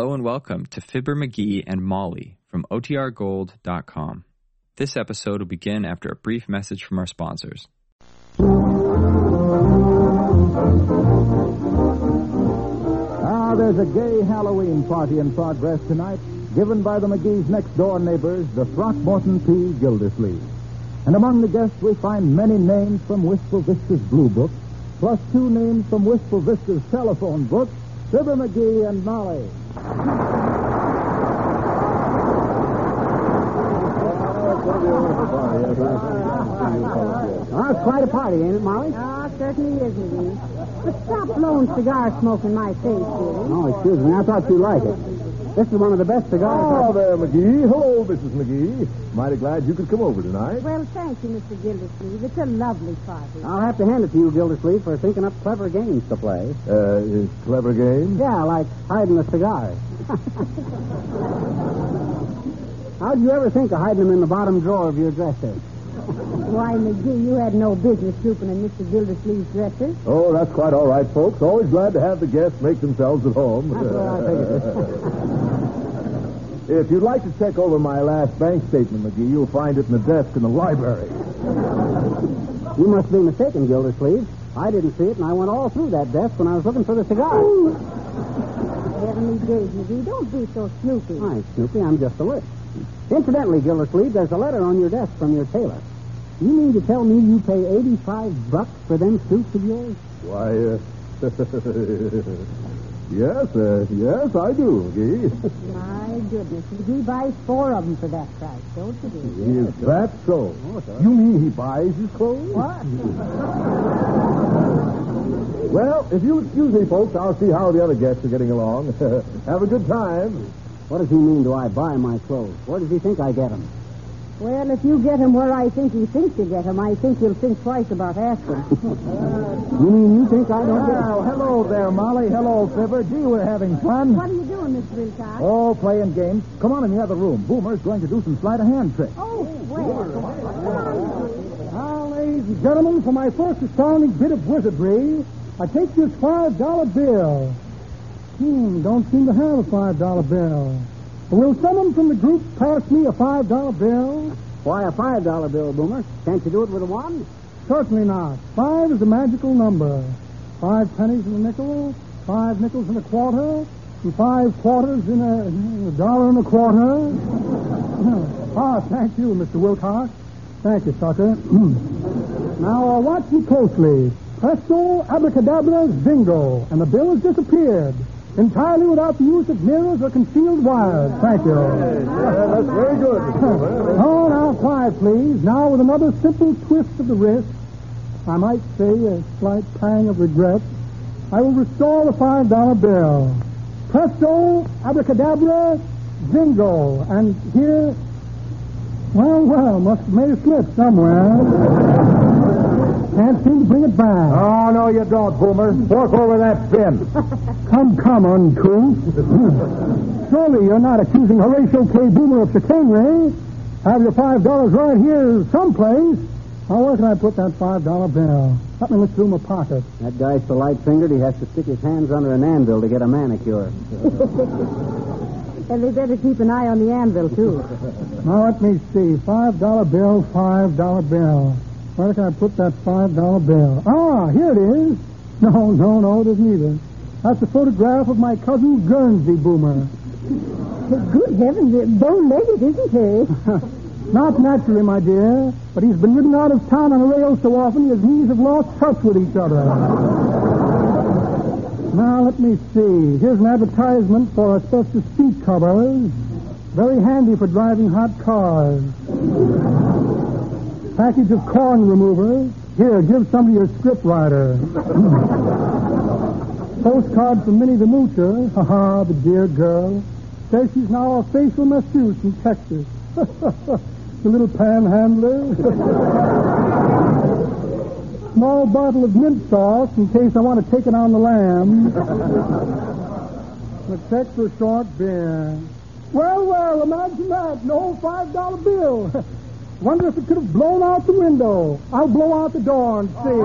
Hello and welcome to Fibber McGee and Molly from OTRGold.com. This episode will begin after a brief message from our sponsors. Ah, there's a gay Halloween party in progress tonight, given by the McGee's next door neighbors, the Throckmorton P. Gildersleeve. And among the guests, we find many names from Wistful Vista's Blue Book, plus two names from Wistful Vista's telephone book, Fibber McGee and Molly. Well, it's quite a party, ain't it, Molly? Ah, it certainly is, McGee. But stop blowing cigar smoke in my face, dearie. Oh, excuse me. I thought you'd like it. This is one of the best cigars. Oh, there, McGee. Hello, Mrs. McGee. Mighty glad you could come over tonight. Well, thank you, Mr. Gildersleeve. It's a lovely party. I'll have to hand it to you, Gildersleeve, for thinking up clever games to play. Uh, clever games? Yeah, like hiding the cigars. How'd you ever think of hiding them in the bottom drawer of your dresser? Why, McGee, you had no business snooping in Mr. Gildersleeve's dresser. Oh, that's quite all right, folks. Always glad to have the guests make themselves at home. That's what I figured. if you'd like to check over my last bank statement, McGee, you'll find it in the desk in the library. you must be mistaken, Gildersleeve. I didn't see it, and I went all through that desk when I was looking for the cigar. Heavenly days, McGee, don't be so snoopy. Hi, Snoopy. I'm just a list. Incidentally, Gildersleeve, there's a letter on your desk from your tailor. You mean to tell me you pay 85 bucks for them suits of yours? Why, uh, yes, uh, yes, I do, McGee. My goodness, He buys four of them for that price, don't you, dear? Is that so? You mean he buys his clothes? What? Well, if you excuse me, folks, I'll see how the other guests are getting along. Have a good time. What does he mean, do I buy my clothes? Where does he think I get them? Well, if you get him where I think he thinks you get him, I think he'll think twice about asking. You mean you think I don't get Well, hello there, Molly. Hello, Fibber. Gee, we're having fun. what are you doing, Mr. Wilcox? Oh, playing games. Come on in the other room. Boomer's going to do some sleight of hand tricks. Oh, well. Now, ladies and gentlemen, for my first astounding bit of wizardry, I take this five dollar bill. Hmm, don't seem to have a five dollar bill. Will someone from the group pass me a five dollar bill? Why, a $5 bill, Boomer. Can't you do it with a one? Certainly not. Five is a magical number. Five pennies in a nickel, five nickels in a quarter, and five quarters in a, in a dollar and a quarter. ah, thank you, Mr. Wilcox. Thank you, sucker. now, uh, watch me closely. Presto, abracadabra, zingo, and the bill has disappeared. Entirely without the use of mirrors or concealed wires. Thank you. that's very good. oh, now, quiet, please. Now, with another simple twist of the wrist, I might say a slight pang of regret, I will restore the five dollar bill. Presto, abracadabra, zingo, and here, well, well, must have made a slip somewhere. Can't seem to bring it back. Oh, no, you don't, Boomer. Fork over that bin. come, come, uncouth. Surely you're not accusing Horatio K. Boomer of chicanery. Have your five dollars right here someplace. Now, where can I put that five dollar bill? Let me look through my pocket. That guy's so light fingered he has to stick his hands under an anvil to get a manicure. And they better keep an eye on the anvil, too. Now, let me see. Five dollar bill, five dollar bill. Where can I put that five dollar bill? Ah, here it is. No, no, no, it isn't either. That's a photograph of my cousin Guernsey Boomer. Good heavens, bow-legged, isn't he? Not naturally, my dear, but he's been ridden out of town on a rail so often his knees have lost touch with each other. now, let me see. Here's an advertisement for asbestos seat covers. Very handy for driving hot cars. Package of corn remover. Here, give some to your scriptwriter. Postcard from Minnie the Moocher. Ha ha, the dear girl. Says she's now a facial masseuse in Texas. the little panhandler. Small bottle of mint sauce in case I want to take it on the lamb. a check for short beer. Well, well, imagine that. No five dollar bill. Wonder if it could have blown out the window. I'll blow out the door and see.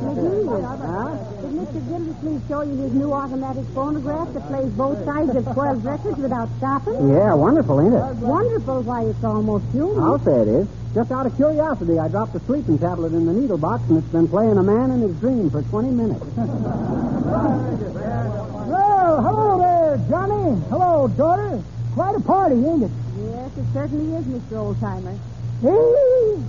McGee, huh? Did Mr. Gildersleeve show you his new automatic phonograph that plays both sides of 12 records without stopping? Yeah, wonderful, ain't it? Wonderful. Why, it's almost human. I'll say it is. Just out of curiosity, I dropped a sleeping tablet in the needle box, and it's been playing a man in his dream for 20 minutes. Well, hello there, Johnny. Hello, daughter. Quite a party, ain't it? Yes, it certainly is, Mr. Oldtimer. Hey,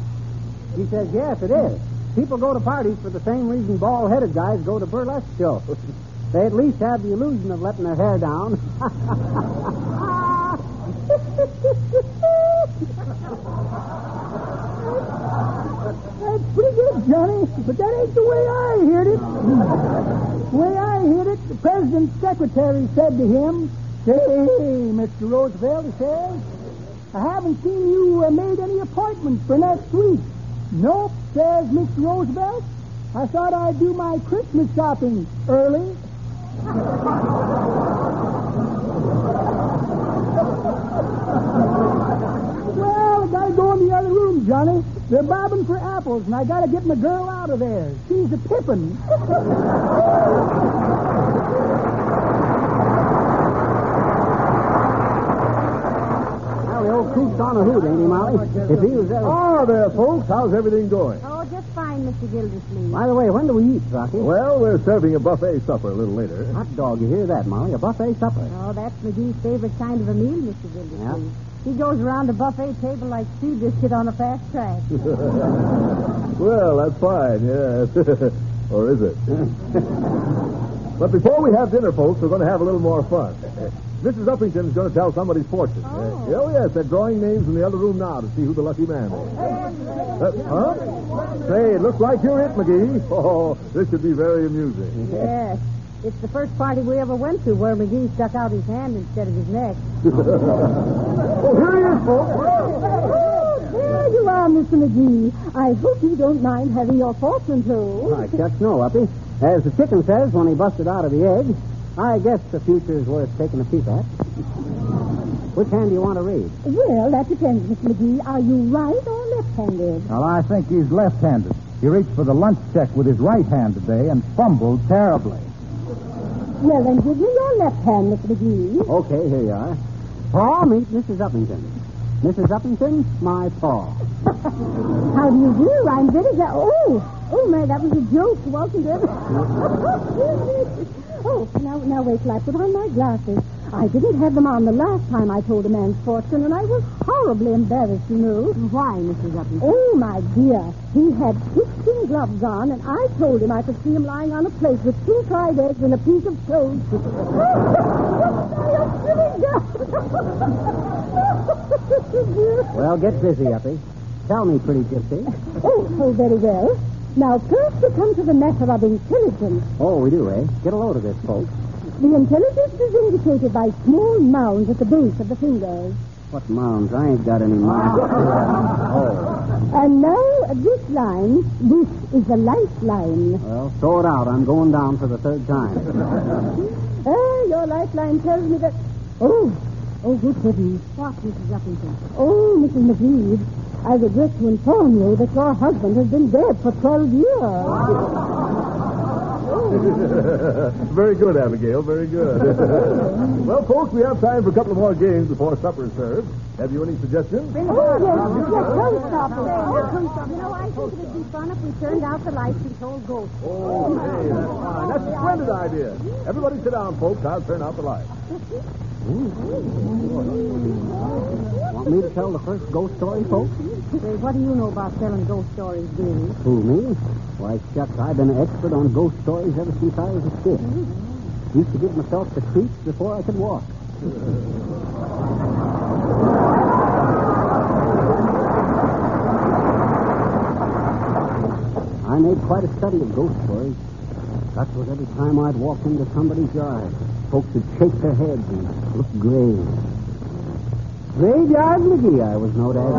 He says, yes, it is. People go to parties for the same reason bald-headed guys go to burlesque shows. They at least have the illusion of letting their hair down. that's pretty good, Johnny. But that ain't the way I heard it. the way I heard it, the president's secretary said to him, Say, Mr. Roosevelt, he says, I haven't seen you uh, made any appointments for next week. Nope, says Mr. Roosevelt. I thought I'd do my Christmas shopping early. I gotta go in the other room, Johnny. They're bobbing for apples, and I gotta get my girl out of there. She's a pippin. well, the old coot's on a hoot, ain't he, Molly? If he was ever... Oh, there, folks. How's everything going? Oh, just fine, Mr. Gildersleeve. By the way, when do we eat, Throcky? Well, we're serving a buffet supper a little later. Hot dog, you hear that, Molly? A buffet supper. Oh, that's McGee's favorite kind of a meal, Mr. Gildersleeve. Yeah? He goes around the buffet table like Steve just hit on a fast track. Well, that's fine, yes. or is it? but before we have dinner, folks, we're going to have a little more fun. Mrs. Uppington is going to tell somebody's fortune. Oh. Uh, oh, yes, they're drawing names in the other room now to see who the lucky man is. Uh, huh? Say, it looks like you're it, McGee. Oh, this should be very amusing. yes. It's the first party we ever went to where McGee stuck out his hand instead of his neck. Oh, here he is, folks. Oh, there you are, Mr. McGee. I hope you don't mind having your fortune told. I shucks no, Uppy. As the chicken says when he busted out of the egg, I guess the future's worth taking a peek at. Which hand do you want to read? Well, that depends, Mr. McGee. Are you right or left-handed? Well, I think he's left-handed. He reached for the lunch check with his right hand today and fumbled terribly. Well, then give me your left hand, Mr. McGee. Okay, here you are. Paul, meet Mrs. Uppington. Mrs. Uppington, my Paul. How do you do? I'm very glad. Oh, oh, my, that was a joke, wasn't it? oh, now, now wait till I put on my glasses. I didn't have them on the last time I told a man's fortune, and I was horribly embarrassed, you know. Why, Mrs. Uppington? Oh, my dear. He had 16 gloves on, and I told him I could see him lying on a plate with two fried eggs and a piece of toast. Well, get busy, Uppy. Tell me, pretty gypsy. Oh, oh, very well. Now, first we come to the matter of intelligence. Oh, we do, eh? Get a load of this, folks. The intelligence is indicated by small mounds at the base of the fingers. What mounds? I ain't got any mounds. oh. And now, this line, this is the lifeline. Well, throw it out. I'm going down for the third time. oh, your lifeline tells me that... Oh, oh, good heavens. What, Mrs. Uppington? Oh, Mrs. McGee, I regret to inform you that your husband has been dead for 12 years. very good, Abigail. Very good. well, folks, we have time for a couple of more games before supper is served. Have you any suggestions? Oh, yes, yes, don't stop it. Oh, don't stop. You know, I think it would be fun if we turned out the lights and told ghosts. Oh, hey, that's fine. That's a splendid idea. Everybody sit down, folks. I'll turn out the lights. Me to tell the first ghost story, folks? Say, what do you know about telling ghost stories, dearie? Who, me? Why, shucks, I've been an expert on ghost stories ever since I was a kid. Mm-hmm. Used to give myself the creeps before I could walk. I made quite a study of ghost stories. That was every time I'd walk into somebody's yard. Folks would shake their heads and look grave. Graveyard McGee, I was known as.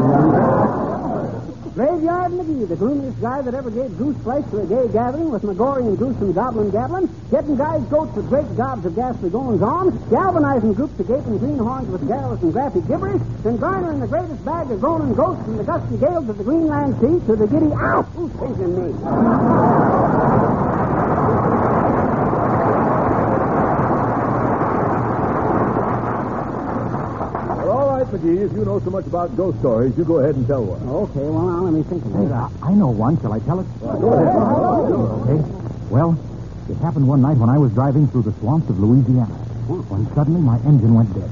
Graveyard McGee, the gloomiest guy that ever gave goose flesh to a gay gathering with McGorry and gruesome goblin gabbling, getting guys goats with great gobs of ghastly goings on, galvanizing groups of gaping greenhorns with garrulous and graphic gibberish, then garnering the greatest bag of groaning ghosts from the gusty gales of the Greenland Sea to the giddy ow! Who's me? You know so much about ghost stories, you go ahead and tell one. Okay, well, now let me think of Hey, it. I, I know one. Shall I tell it? Go ahead. Okay. Well, it happened one night when I was driving through the swamps of Louisiana. When suddenly my engine went dead.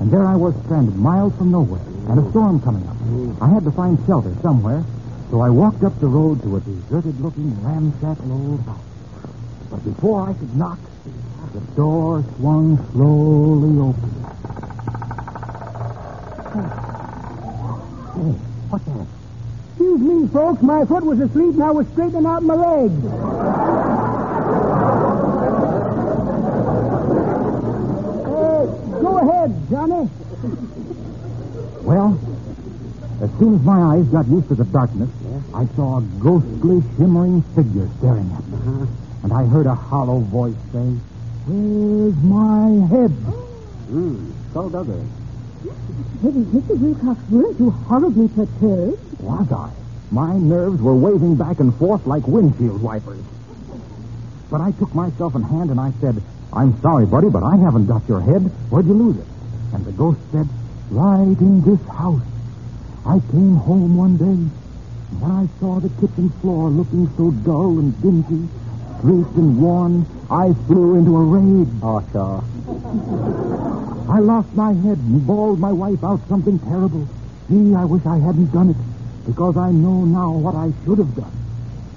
And there I was stranded miles from nowhere, and a storm coming up. I had to find shelter somewhere, so I walked up the road to a deserted-looking, ramshackle old house. But before I could knock, the door swung slowly open. Hey, what's that? Excuse me, folks. My foot was asleep and I was straightening out my leg. Uh, go ahead, Johnny. Well, as soon as my eyes got used to the darkness, I saw a ghostly, shimmering figure staring at me. And I heard a hollow voice say, Where's my head? Hmm, so does it. Maybe Mr. Wilcox, weren't you horribly perturbed? Was I? My nerves were waving back and forth like windshield wipers. But I took myself in hand and I said, I'm sorry, buddy, but I haven't got your head. Where'd you lose it? And the ghost said, Right in this house. I came home one day, and when I saw the kitchen floor looking so dull and dingy, streaked and worn, I flew into a rage. Oh, sure. I lost my head and bawled my wife out something terrible. Gee, I wish I hadn't done it, because I know now what I should have done.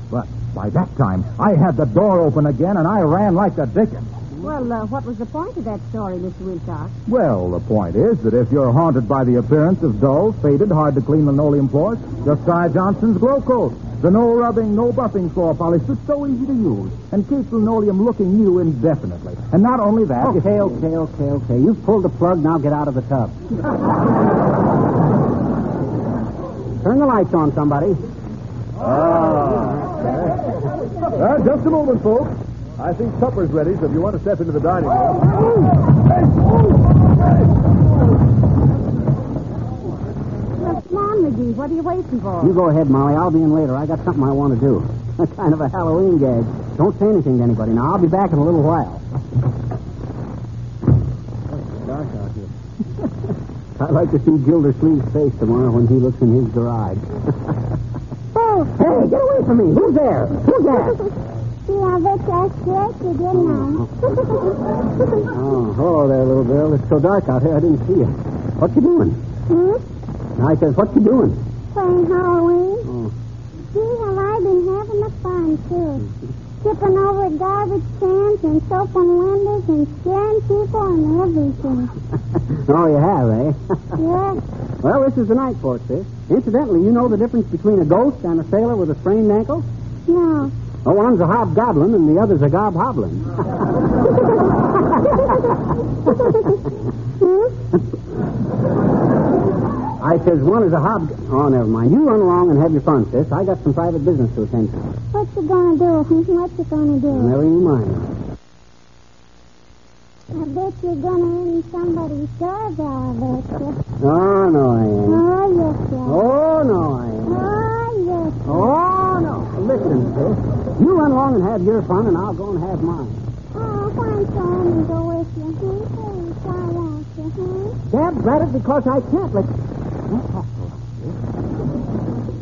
But by that time, I had the door open again, and I ran like the dickens. Well, uh, what was the point of that story, Mr. Wilcox? Well, the point is that if you're haunted by the appearance of dull, faded, hard to clean linoleum floors, just try Johnson's Glo-Coat. The no rubbing, no buffing floor polish that's so easy to use and keeps linoleum looking new indefinitely. And not only that, it- Okay, okay, okay, okay. You've pulled the plug. Now get out of the tub. Turn the lights on, somebody. Uh, just a moment, folks. I think supper's ready, so if you want to step into the dining room. Come on, McGee. What are you waiting for? You go ahead, Molly. I'll be in later. I got something I want to do. kind of a Halloween gag. Don't say anything to anybody. Now, I'll be back in a little while. It's dark out here. I'd like to see Gildersleeve's face tomorrow when he looks in his garage. oh, hey, get away from me. Who's there? Who's that? Yeah, I bet I scared you, didn't I? Oh, hello there, little girl. It's so dark out here, I didn't see you. What you doing? hmm? I says, what you doing? Playing Halloween? Oh, Gee, have I been having a fun, too. Tipping over garbage cans and soaping windows and scaring people and everything. oh you have, eh? Yeah. well, this is the night for it, sis. Incidentally, you know the difference between a ghost and a sailor with a sprained ankle? No. Well, one's a hobgoblin and the other's a gobhoblin. I says one is a hob. Oh, never mind. You run along and have your fun, sis. I got some private business to attend to. What you gonna do? What you gonna do? Never you mind. I bet you're gonna ring somebody's doorbell, I bet you. Oh, no, I ain't. Oh, yes, are. Oh, no, I ain't. Oh, yes. Oh, no. Listen, sis. You run along and have your fun, and I'll go and have mine. Oh, why don't you go with you? Hmm? Please, why won't you, hmm? Dad, that is because I can't let. Don't talk so loud.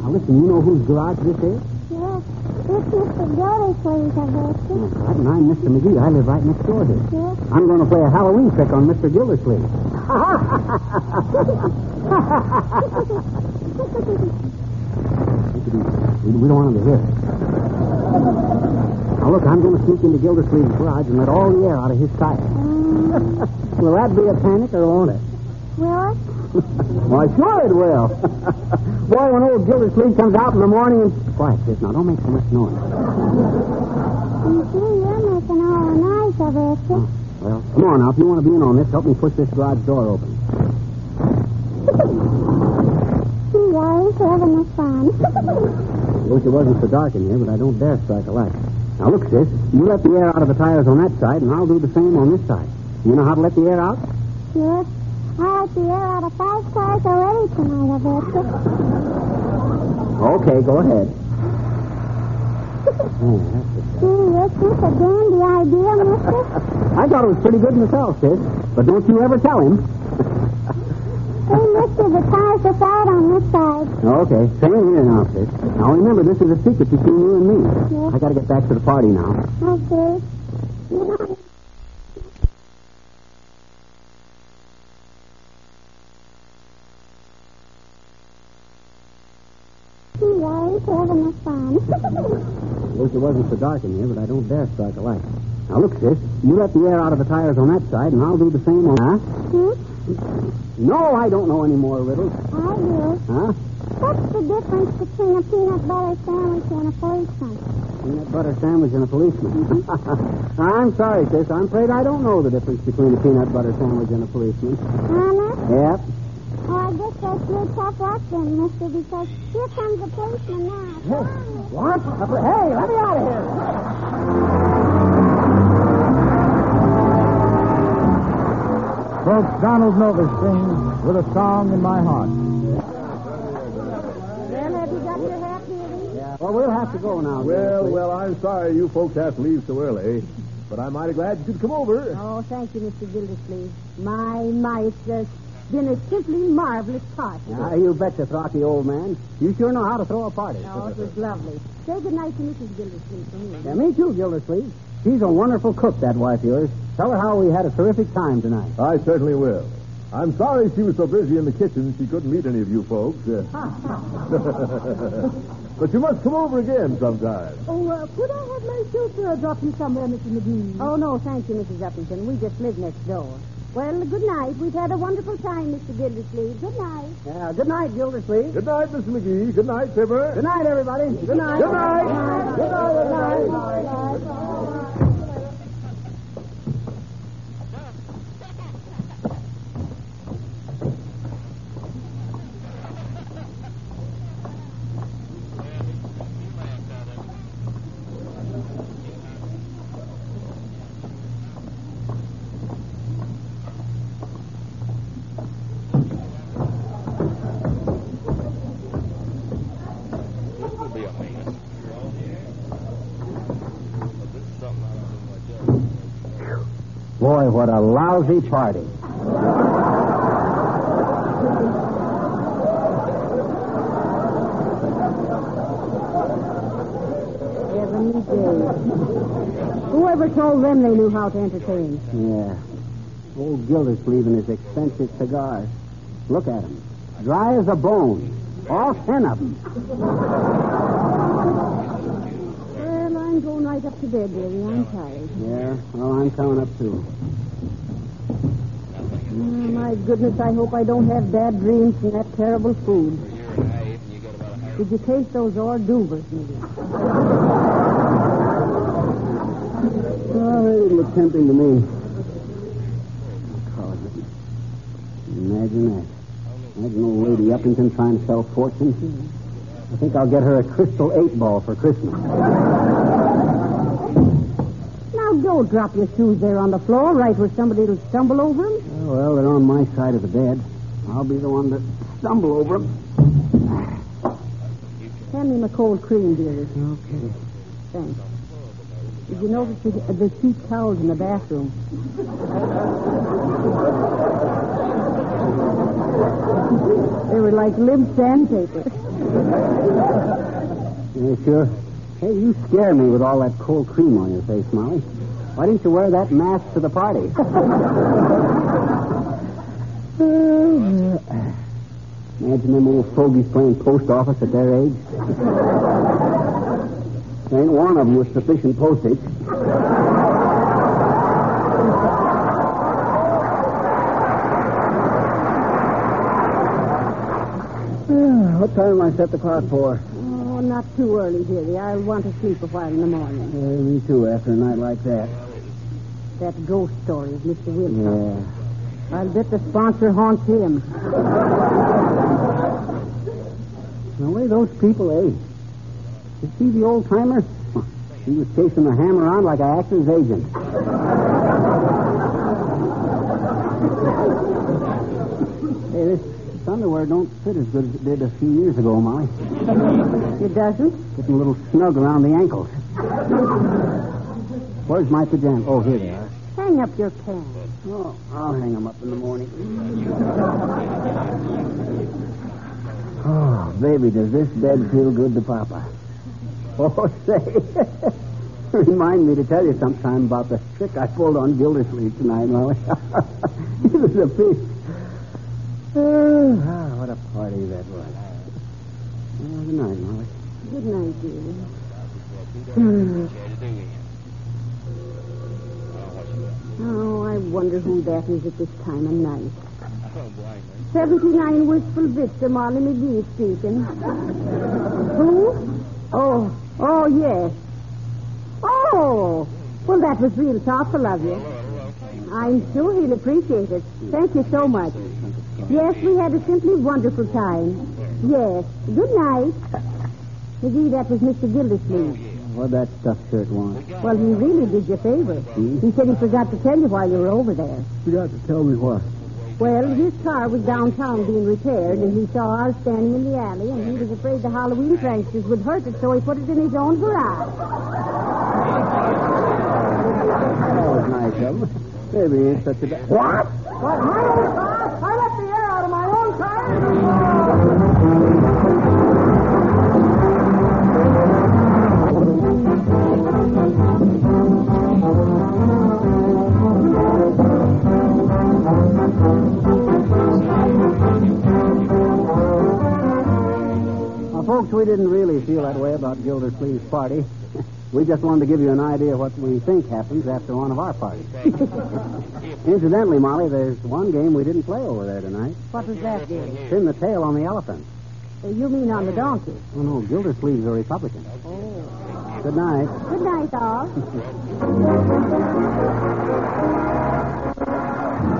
Now, listen, you know whose garage this is? Yes. It's Mr. Gildersleeve, I bet you. Right, and I'm Mr. McGee. I live right next door here. Yes. I'm going to play a Halloween trick on Mr. Gildersleeve. Take it easy. We don't want him to hear it. Now, look, I'm going to sneak into Gildersleeve's garage and let all the air out of his tires. Um, Will that be a panic or won't it? will it? Why, sure it will. Boy, when old Gildersleeve comes out in the morning and... Quiet, sis. Now, don't make so much noise. You see, you're making all the noise, I bet you. Well, come on now. If you want to be in on this, help me push this garage door open. I was having fun. I wish it wasn't so dark in here, but I don't dare strike a light. Now, look, sis. You let the air out of the tires on that side, and I'll do the same on this side. You know how to let the air out? yes. I let the air out of five cars already tonight, I bet. Okay, go ahead. Oh, that's. Gee, isn't this a dandy idea, mister? I thought it was pretty good myself, sis. But don't you ever tell him. Hey, mister, the tires are flat on this side. Okay, same here now, sis. Now remember, this is a secret between you and me. Yes. I gotta get back to the party now. Okay. You know, Gee, I no fun. Wish it wasn't so dark in here, but I don't dare strike a light. Now look, sis, you let the air out of the tires on that side, and I'll do the same on. Huh? Hmm? No, I don't know any more riddles. I do. Huh? What's the difference between a peanut butter sandwich and a policeman? Peanut butter sandwich and a policeman. I'm sorry, sis. I'm afraid I don't know the difference between a peanut butter sandwich and a policeman. Honest? Yep. I guess that's real tough luck then, mister, because here comes the policeman now. What? Hey, let me out of here. Folks, Donald Novis sings with a song in my heart. Well, have you got your hat, dearie? Yeah. Well, we'll have to go now. Well, Gildersleeve. well, I'm sorry you folks have to leave so early, but I'm mighty glad you could come over. Oh, thank you, Mr. Gildersleeve. My, my, it's uh, been a simply marvelous party. Ah, you betcha, Throcky, old man. You sure know how to throw a party. Oh, it was lovely. Say good night to Mrs. Gildersleeve for me. Yeah, me too, Gildersleeve. She's a wonderful cook, that wife of yours. Tell her how we had a terrific time tonight. I certainly will. I'm sorry she was so busy in the kitchen she couldn't meet any of you folks. But you must come over again sometime. Oh, uh, could I have my chauffeur drop you somewhere, Mr. McGee? Oh, no, thank you, Mrs. Uppington. We just live next door. Well, good night. We've had a wonderful time, Mr. Gildersleeve. Good night. Yeah, good night, Gildersleeve. Good night, Mr. McGee. Good night, Fibber. Good night, everybody. Good night. Good night. Good night. Good night. Boy, what a lousy party. Heavenly days. Whoever told them they knew how to entertain? Yeah. Old Gildersleeve and his expensive cigars. Look at him. Dry as a bone. All ten of them. Well, I'm going right up to bed, dearie. I'm tired. Yeah, well, I'm coming up too. Oh, my goodness, I hope I don't have bad dreams from that terrible food. Did you taste those hors d'oeuvres, maybe? Oh, they look tempting to me. Imagine that. Imagine old Lady Uppington trying to sell fortunes. I think I'll get her a crystal eight ball for Christmas. Now, don't drop your shoes there on the floor, right where somebody will stumble over them. Well, they're on my side of the bed. I'll be the one to stumble over them. Hand me my cold cream, dearie. Okay. Thanks. Did you notice the, the cheap towels in the bathroom? they were like limp sandpaper. Yeah, sure. Hey, you scare me with all that cold cream on your face, Molly. Why didn't you wear that mask to the party? Imagine them old fogies playing post office at their age. There ain't one of them with sufficient postage. Ah, what time am I set the clock for? Oh, not too early, dearie. I'll want to sleep a while in the morning. Yeah, me too, after a night like that. That ghost story of Mr. Wilcox. Yeah. I'll bet the sponsor haunts him. The way those people age. You see the old timer? He was chasing the ham around like an actor's agent. hey, this, this underwear don't fit as good as it did a few years ago, Molly. It doesn't? Getting a little snug around the ankles. Where's my pajamas? Oh, here they are. Hang up your pen. Oh, I'll hang them up in the morning. oh, baby, does this bed feel good to Papa? Oh, say. Remind me to tell you sometime about the trick I pulled on Gildersleeve tonight, Molly. it was a piece. Oh, ah, what a party that was. Oh, good night, Molly. Good night, dear. Oh, I wonder who that is at this time of night. 79 Wistful Vista, Marley McGee speaking. Who? Oh, oh, yes. Oh, well, that was real thoughtful of you. I'm sure he'll appreciate it. Thank you so much. Yes, we had a simply wonderful time. Yes. Good night. McGee, that was Mr. Gildersleeve. What that stuffed shirt want? Well, he really did you a favor. Hmm? He said he forgot to tell you while you were over there. Forgot to tell me what? Well, his car was downtown being repaired, and he saw ours standing in the alley, and he was afraid the Halloween pranksters would hurt it, so he put it in his own garage. That was nice of him. Maybe he ain't such a bad... What? What, my own car? I let the air out of my own car. feel that way about Gildersleeve's party. we just wanted to give you an idea of what we think happens after one of our parties. Incidentally, Molly, there's one game we didn't play over there tonight. What was that game? Pin the tail on the elephant. Uh, you mean on the donkey? Oh, no, Gildersleeve's a Republican. Oh. Good night. Good night, all.